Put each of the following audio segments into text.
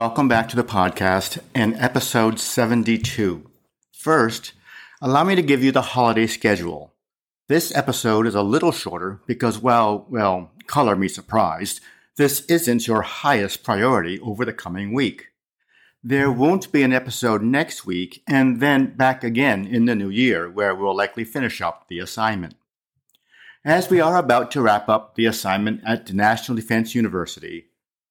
Welcome back to the podcast and episode 72. First, allow me to give you the holiday schedule. This episode is a little shorter because, well, well, color me surprised, this isn't your highest priority over the coming week. There won't be an episode next week and then back again in the new year where we'll likely finish up the assignment. As we are about to wrap up the assignment at the National Defense University,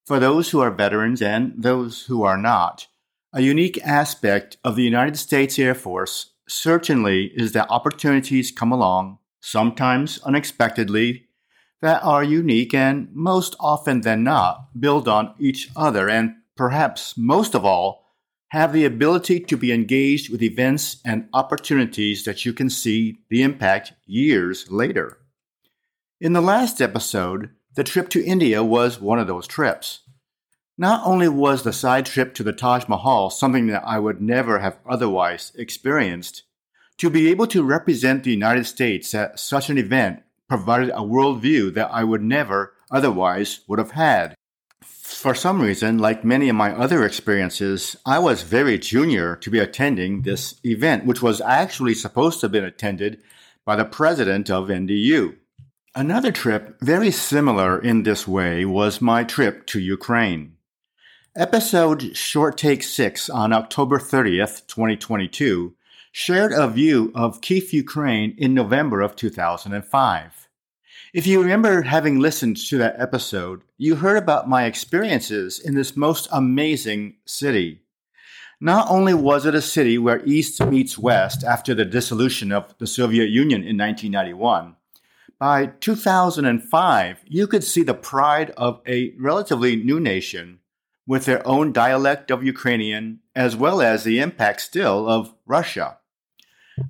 for those who are veterans and those who are not, a unique aspect of the United States Air Force certainly is that opportunities come along, sometimes unexpectedly, that are unique and most often than not build on each other and perhaps most of all, have the ability to be engaged with events and opportunities that you can see the impact years later. In the last episode, the trip to India was one of those trips. Not only was the side trip to the Taj Mahal something that I would never have otherwise experienced, to be able to represent the United States at such an event provided a worldview that I would never otherwise would have had. For some reason, like many of my other experiences, I was very junior to be attending this event, which was actually supposed to have been attended by the president of NDU. Another trip very similar in this way was my trip to Ukraine. Episode Short Take 6 on October 30th, 2022 shared a view of Kiev, Ukraine in November of 2005. If you remember having listened to that episode, you heard about my experiences in this most amazing city. Not only was it a city where East meets West after the dissolution of the Soviet Union in 1991, by 2005, you could see the pride of a relatively new nation with their own dialect of Ukrainian, as well as the impact still of Russia.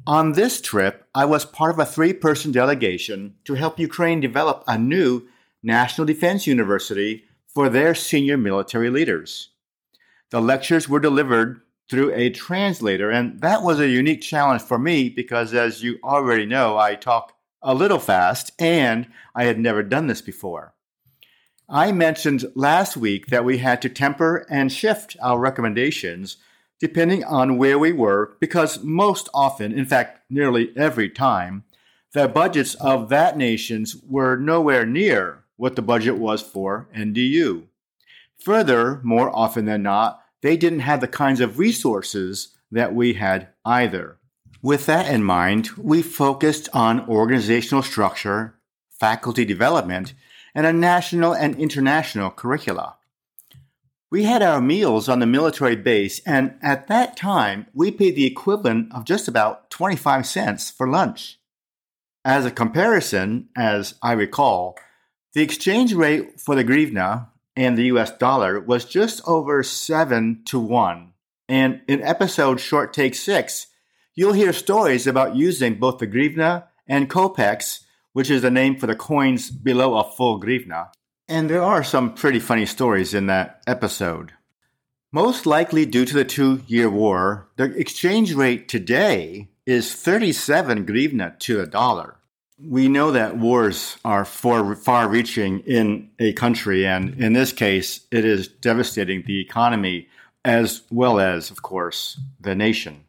On this trip, I was part of a three person delegation to help Ukraine develop a new National Defense University for their senior military leaders. The lectures were delivered through a translator, and that was a unique challenge for me because, as you already know, I talk a little fast, and I had never done this before. I mentioned last week that we had to temper and shift our recommendations depending on where we were, because most often, in fact, nearly every time, the budgets of that nations were nowhere near what the budget was for NDU. Further, more often than not, they didn't have the kinds of resources that we had either. With that in mind, we focused on organizational structure, faculty development, and a national and international curricula. We had our meals on the military base, and at that time, we paid the equivalent of just about 25 cents for lunch. As a comparison, as I recall, the exchange rate for the hryvnia and the US dollar was just over 7 to 1. And in episode Short Take 6, you'll hear stories about using both the grivna and kopecks, which is the name for the coins below a full grivna. And there are some pretty funny stories in that episode. Most likely due to the two year war, the exchange rate today is 37 grivna to a dollar. We know that wars are far reaching in a country, and in this case, it is devastating the economy as well as, of course, the nation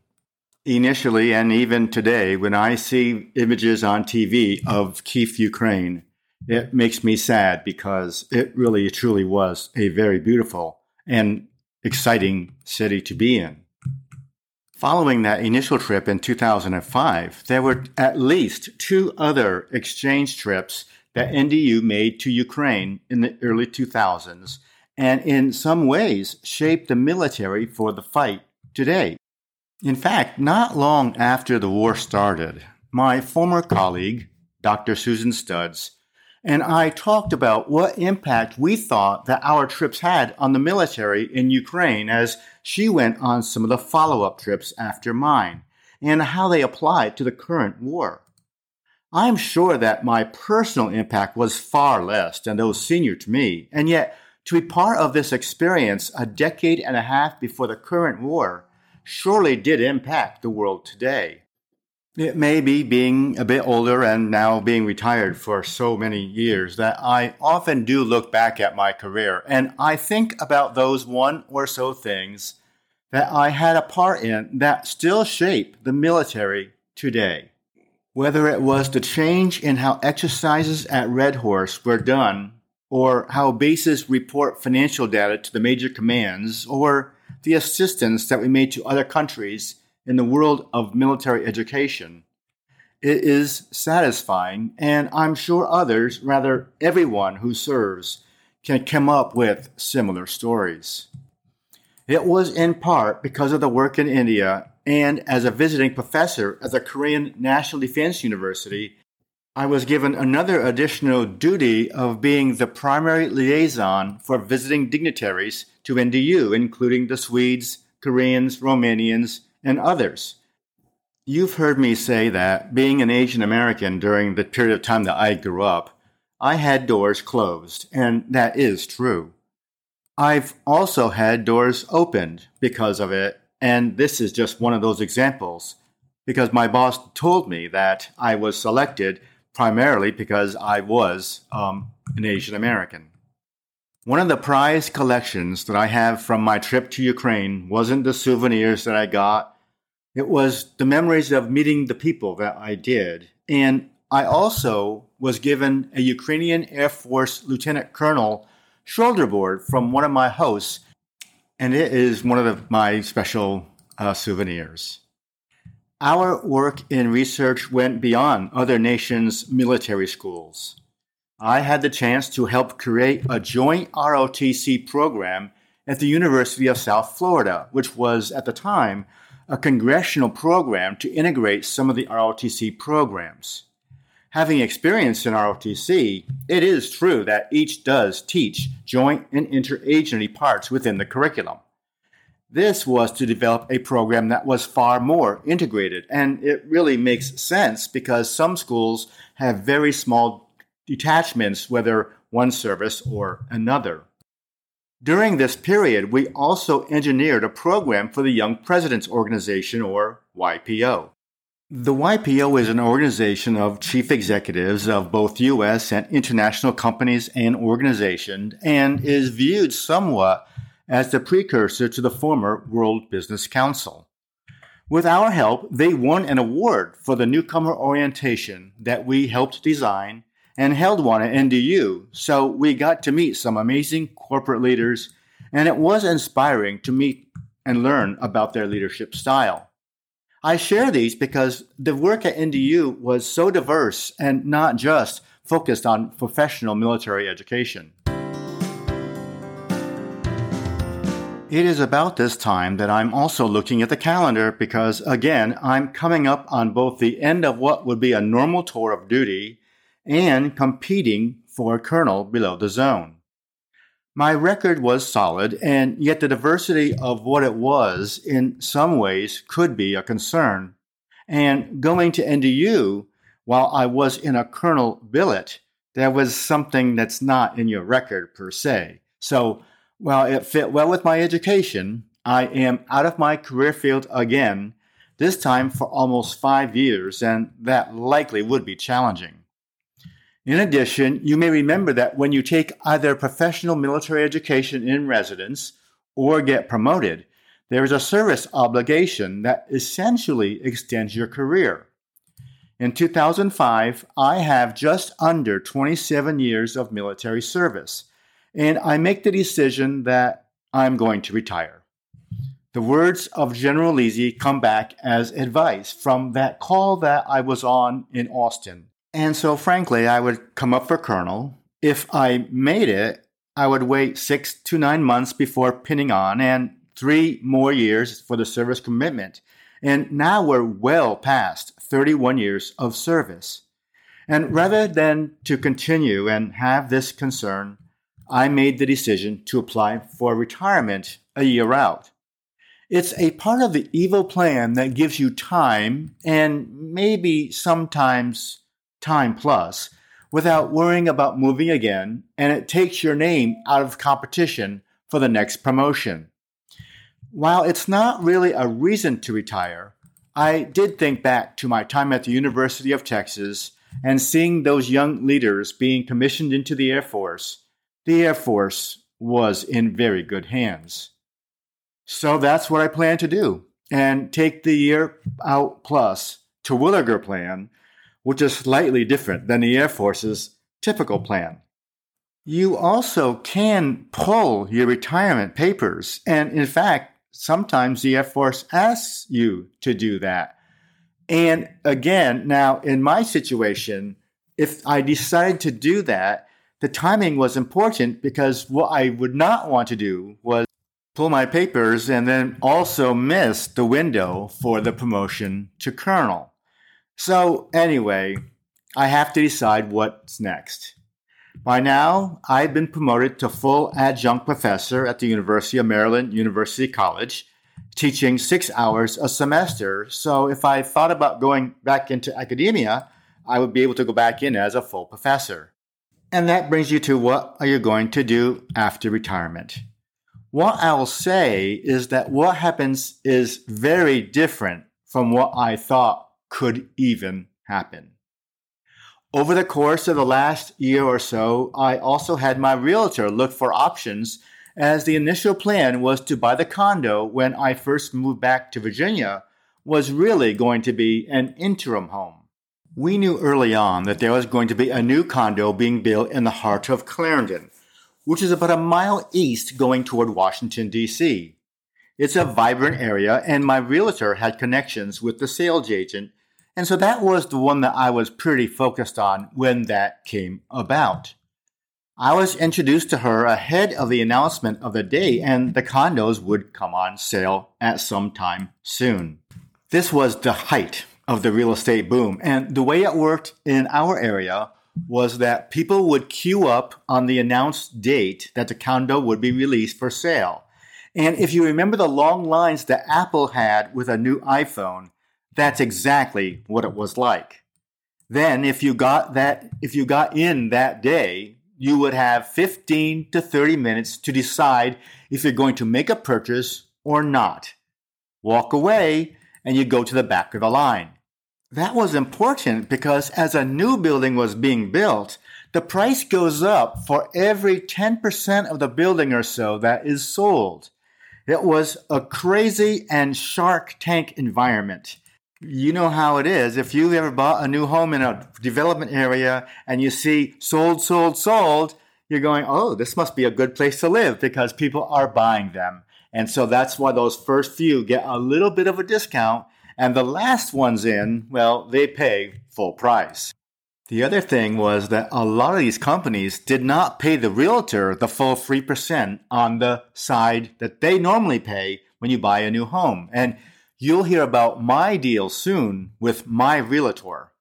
initially and even today, when I see images on TV of Kiev, Ukraine, it makes me sad because it really truly was a very beautiful and exciting city to be in. Following that initial trip in 2005, there were at least two other exchange trips that NDU made to Ukraine in the early 2000s and in some ways shaped the military for the fight today. In fact, not long after the war started, my former colleague, Dr. Susan Studs, and I talked about what impact we thought that our trips had on the military in Ukraine as she went on some of the follow up trips after mine, and how they applied to the current war. I'm sure that my personal impact was far less than those senior to me, and yet to be part of this experience a decade and a half before the current war surely did impact the world today. It may be being a bit older and now being retired for so many years that I often do look back at my career and I think about those one or so things that I had a part in that still shape the military today. Whether it was the change in how exercises at Red Horse were done, or how bases report financial data to the major commands, or the assistance that we made to other countries in the world of military education. It is satisfying, and I'm sure others, rather everyone who serves, can come up with similar stories. It was in part because of the work in India and as a visiting professor at the Korean National Defense University, I was given another additional duty of being the primary liaison for visiting dignitaries to NDU, including the Swedes, Koreans, Romanians, and others. You've heard me say that being an Asian American during the period of time that I grew up, I had doors closed, and that is true. I've also had doors opened because of it, and this is just one of those examples because my boss told me that I was selected primarily because I was um, an Asian American. One of the prized collections that I have from my trip to Ukraine wasn't the souvenirs that I got. It was the memories of meeting the people that I did. And I also was given a Ukrainian Air Force Lieutenant Colonel shoulder board from one of my hosts, and it is one of the, my special uh, souvenirs. Our work in research went beyond other nations' military schools. I had the chance to help create a joint ROTC program at the University of South Florida, which was at the time a congressional program to integrate some of the ROTC programs having experience in ROTC, it is true that each does teach joint and interagency parts within the curriculum. This was to develop a program that was far more integrated, and it really makes sense because some schools have very small detachments, whether one service or another. During this period, we also engineered a program for the Young Presidents Organization, or YPO. The YPO is an organization of chief executives of both U.S. and international companies and organizations and is viewed somewhat as the precursor to the former World Business Council. With our help, they won an award for the newcomer orientation that we helped design and held one at NDU, so we got to meet some amazing corporate leaders, and it was inspiring to meet and learn about their leadership style. I share these because the work at NDU was so diverse and not just focused on professional military education. It is about this time that I'm also looking at the calendar because, again, I'm coming up on both the end of what would be a normal tour of duty and competing for a colonel below the zone. My record was solid, and yet the diversity of what it was in some ways could be a concern. And going to NDU, while I was in a colonel billet, there was something that's not in your record per se. So while it fit well with my education, I am out of my career field again, this time for almost five years, and that likely would be challenging. In addition, you may remember that when you take either professional military education in residence or get promoted, there is a service obligation that essentially extends your career. In 2005, I have just under 27 years of military service, and I make the decision that I'm going to retire. The words of General Lisi come back as advice from that call that I was on in Austin and so, frankly, I would come up for colonel. If I made it, I would wait six to nine months before pinning on and three more years for the service commitment. And now we're well past 31 years of service. And rather than to continue and have this concern, I made the decision to apply for retirement a year out. It's a part of the EVO plan that gives you time and maybe sometimes time plus without worrying about moving again, and it takes your name out of competition for the next promotion. While it's not really a reason to retire, I did think back to my time at the University of Texas and seeing those young leaders being commissioned into the Air Force. The Air Force was in very good hands. So that's what I plan to do and take the year out plus to Williger plan, which is slightly different than the Air Force's typical plan. You also can pull your retirement papers, and in fact, sometimes the Air Force asks you to do that. And again, now in my situation, if I decide to do that, the timing was important because what I would not want to do was pull my papers and then also miss the window for the promotion to colonel. So, anyway, I have to decide what's next. By now, I've been promoted to full adjunct professor at the University of Maryland University College, teaching six hours a semester. So if I thought about going back into academia, I would be able to go back in as a full professor. And that brings you to what are you going to do after retirement? What I will say is that what happens is very different from what I thought could even happen. Over the course of the last year or so, I also had my realtor look for options as the initial plan was to buy the condo when I first moved back to Virginia was really going to be an interim home. We knew early on that there was going to be a new condo being built in the heart of Clarendon, which is about a mile east going toward Washington, D.C. It's a vibrant area, and my realtor had connections with the sales agent and so that was the one that I was pretty focused on when that came about. I was introduced to her ahead of the announcement of the day and the condos would come on sale at some time soon. This was the height of the real estate boom. And the way it worked in our area was that people would queue up on the announced date that the condo would be released for sale. And if you remember the long lines that Apple had with a new iPhone, that's exactly what it was like. Then if you got that if you got in that day, you would have 15 to 30 minutes to decide if you're going to make a purchase or not. Walk away and you go to the back of the line. That was important because as a new building was being built, the price goes up for every 10% of the building or so that is sold. It was a crazy and shark tank environment you know how it is. If you ever bought a new home in a development area and you see sold, sold, sold, you're going, oh, this must be a good place to live because people are buying them. And so that's why those first few get a little bit of a discount. And the last ones in, well, they pay full price. The other thing was that a lot of these companies did not pay the realtor the full 3% on the side that they normally pay when you buy a new home. And You'll hear about my deal soon with my realtor.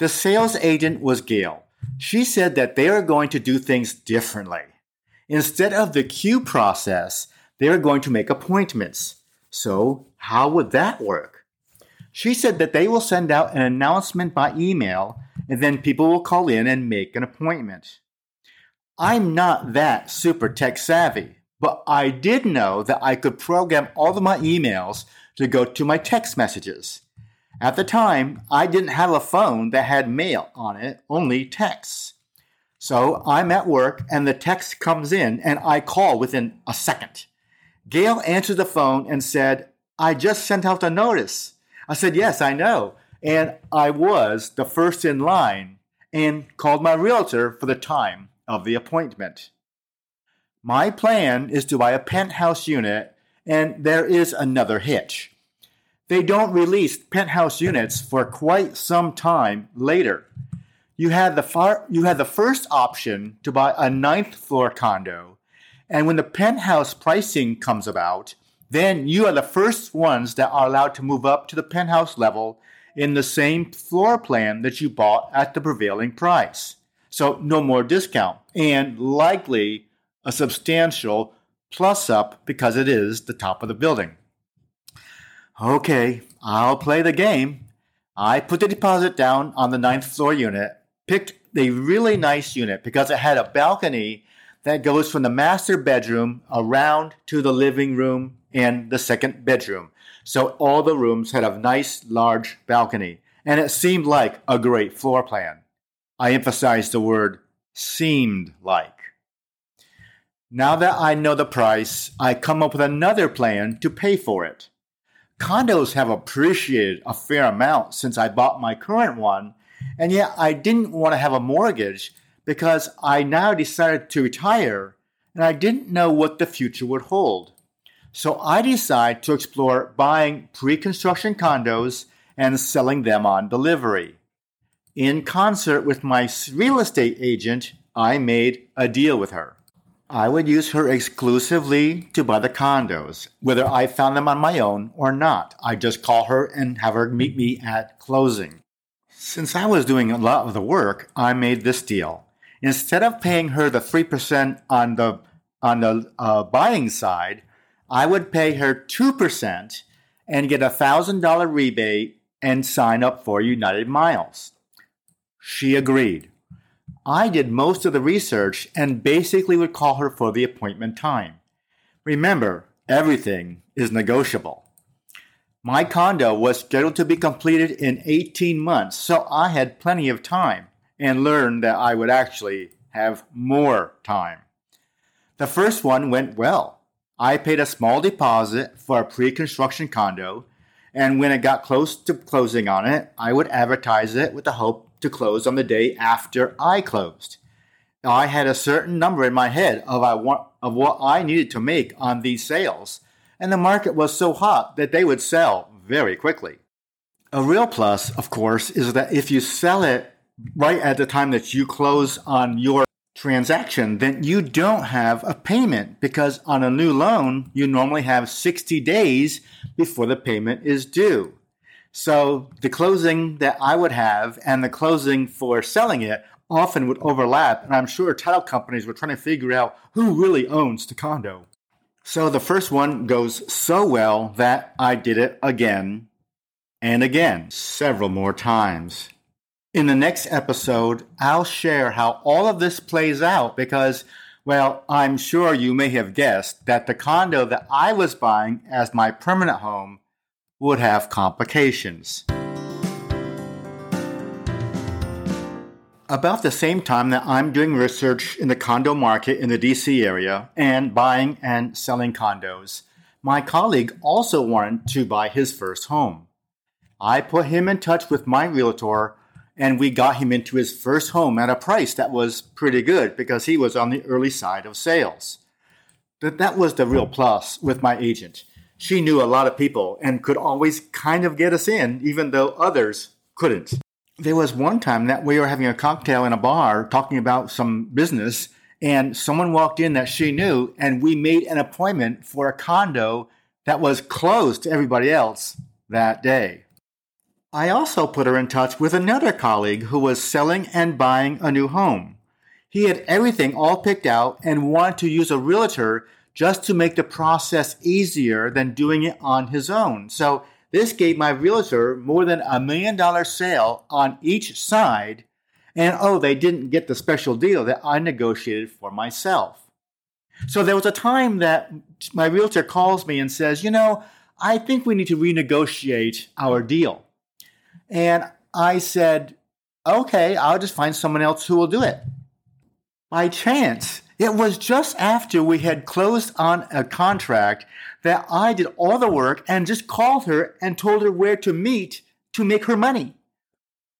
The sales agent was Gail. She said that they are going to do things differently. Instead of the queue process, they are going to make appointments. So, how would that work? She said that they will send out an announcement by email and then people will call in and make an appointment. I'm not that super tech savvy, but I did know that I could program all of my emails to go to my text messages. At the time, I didn't have a phone that had mail on it, only texts. So I'm at work and the text comes in and I call within a second. Gail answered the phone and said, I just sent out a notice. I said, Yes, I know. And I was the first in line and called my realtor for the time of the appointment. My plan is to buy a penthouse unit and there is another hitch. They don't release penthouse units for quite some time later. You had the far, you had the first option to buy a ninth floor condo, and when the penthouse pricing comes about, then you are the first ones that are allowed to move up to the penthouse level in the same floor plan that you bought at the prevailing price. So no more discount and likely a substantial plus up because it is the top of the building. Okay, I'll play the game. I put the deposit down on the ninth floor unit, picked a really nice unit because it had a balcony that goes from the master bedroom around to the living room and the second bedroom. so all the rooms had a nice large balcony, and it seemed like a great floor plan. I emphasize the word seemed like. Now that I know the price, I come up with another plan to pay for it. Condos have appreciated a fair amount since I bought my current one, and yet I didn't want to have a mortgage because I now decided to retire and I didn't know what the future would hold. So I decided to explore buying pre construction condos and selling them on delivery. In concert with my real estate agent, I made a deal with her. I would use her exclusively to buy the condos, whether I found them on my own or not. I just call her and have her meet me at closing. Since I was doing a lot of the work, I made this deal. Instead of paying her the 3% on the on the uh, buying side, I would pay her 2% and get a $1,000 rebate and sign up for United Miles. She agreed. I did most of the research and basically would call her for the appointment time. Remember, everything is negotiable. My condo was scheduled to be completed in 18 months, so I had plenty of time and learned that I would actually have more time. The first one went well. I paid a small deposit for a pre construction condo, and when it got close to closing on it, I would advertise it with the hope to close on the day after I closed. I had a certain number in my head of, I want, of what I needed to make on these sales, and the market was so hot that they would sell very quickly. A real plus, of course, is that if you sell it right at the time that you close on your transaction, then you don't have a payment because on a new loan, you normally have 60 days before the payment is due. So the closing that I would have and the closing for selling it often would overlap. And I'm sure title companies were trying to figure out who really owns the condo. So the first one goes so well that I did it again and again, several more times. In the next episode, I'll share how all of this plays out because, well, I'm sure you may have guessed that the condo that I was buying as my permanent home would have complications. About the same time that I'm doing research in the condo market in the DC area and buying and selling condos, my colleague also wanted to buy his first home. I put him in touch with my realtor and we got him into his first home at a price that was pretty good because he was on the early side of sales. But that was the real plus with my agent. She knew a lot of people and could always kind of get us in, even though others couldn't. There was one time that we were having a cocktail in a bar talking about some business, and someone walked in that she knew, and we made an appointment for a condo that was closed to everybody else that day. I also put her in touch with another colleague who was selling and buying a new home. He had everything all picked out and wanted to use a realtor just to make the process easier than doing it on his own. So this gave my realtor more than a million dollar sale on each side. And oh, they didn't get the special deal that I negotiated for myself. So there was a time that my realtor calls me and says, you know, I think we need to renegotiate our deal. And I said, okay, I'll just find someone else who will do it. By chance, it was just after we had closed on a contract that I did all the work and just called her and told her where to meet to make her money.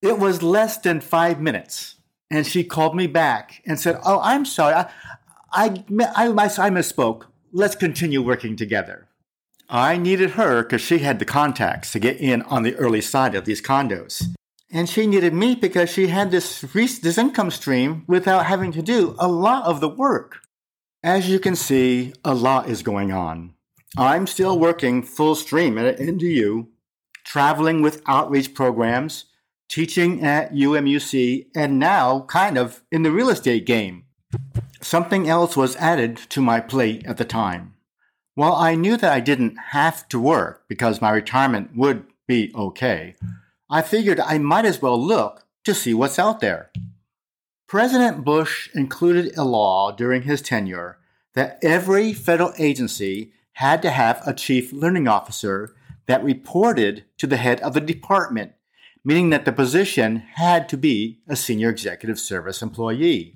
It was less than five minutes. And she called me back and said, Oh, I'm sorry. I, I, I, I misspoke. Let's continue working together. I needed her because she had the contacts to get in on the early side of these condos. And she needed me because she had this, this income stream without having to do a lot of the work. As you can see, a lot is going on. I'm still working full stream at NDU, traveling with outreach programs, teaching at UMUC, and now kind of in the real estate game. Something else was added to my plate at the time. Well, I knew that I didn't have to work because my retirement would be okay. I figured I might as well look to see what's out there. President Bush included a law during his tenure that every federal agency had to have a chief learning officer that reported to the head of the department, meaning that the position had to be a senior executive service employee.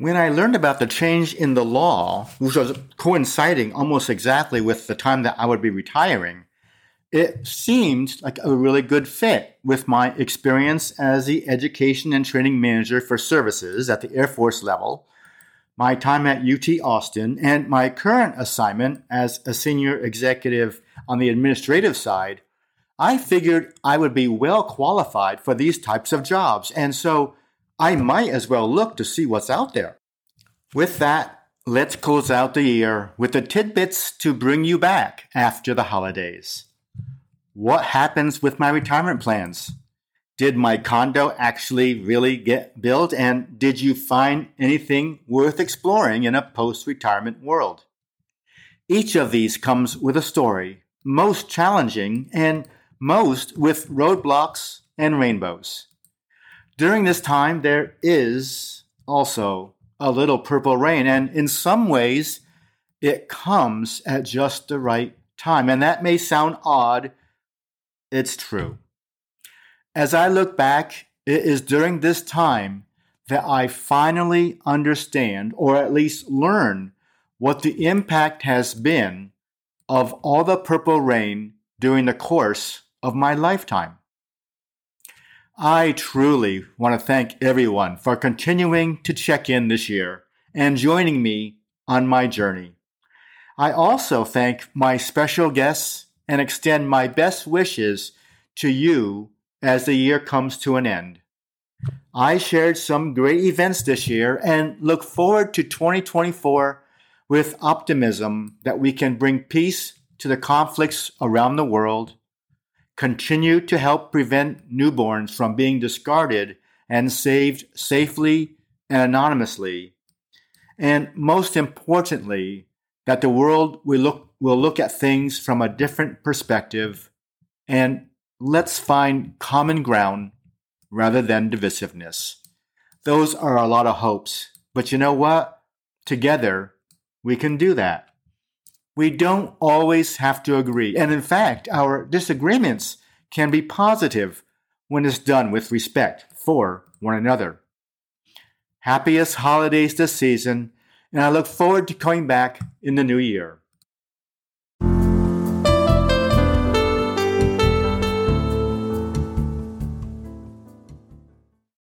When I learned about the change in the law, which was coinciding almost exactly with the time that I would be retiring, it seemed like a really good fit with my experience as the education and training manager for services at the Air Force level, my time at UT Austin, and my current assignment as a senior executive on the administrative side. I figured I would be well qualified for these types of jobs, and so I might as well look to see what's out there. With that, let's close out the year with the tidbits to bring you back after the holidays. What happens with my retirement plans? Did my condo actually really get built? And did you find anything worth exploring in a post retirement world? Each of these comes with a story, most challenging and most with roadblocks and rainbows. During this time, there is also a little purple rain, and in some ways, it comes at just the right time. And that may sound odd it's true. As I look back, it is during this time that I finally understand, or at least learn, what the impact has been of all the purple rain during the course of my lifetime. I truly want to thank everyone for continuing to check in this year and joining me on my journey. I also thank my special guests and extend my best wishes to you as the year comes to an end. I shared some great events this year and look forward to 2024 with optimism that we can bring peace to the conflicts around the world, continue to help prevent newborns from being discarded and saved safely and anonymously, and most importantly, that the world will look we'll look at things from a different perspective and let's find common ground rather than divisiveness. Those are a lot of hopes, but you know what? Together, we can do that. We don't always have to agree. And in fact, our disagreements can be positive when it's done with respect for one another. Happiest holidays this season, and I look forward to coming back in the new year.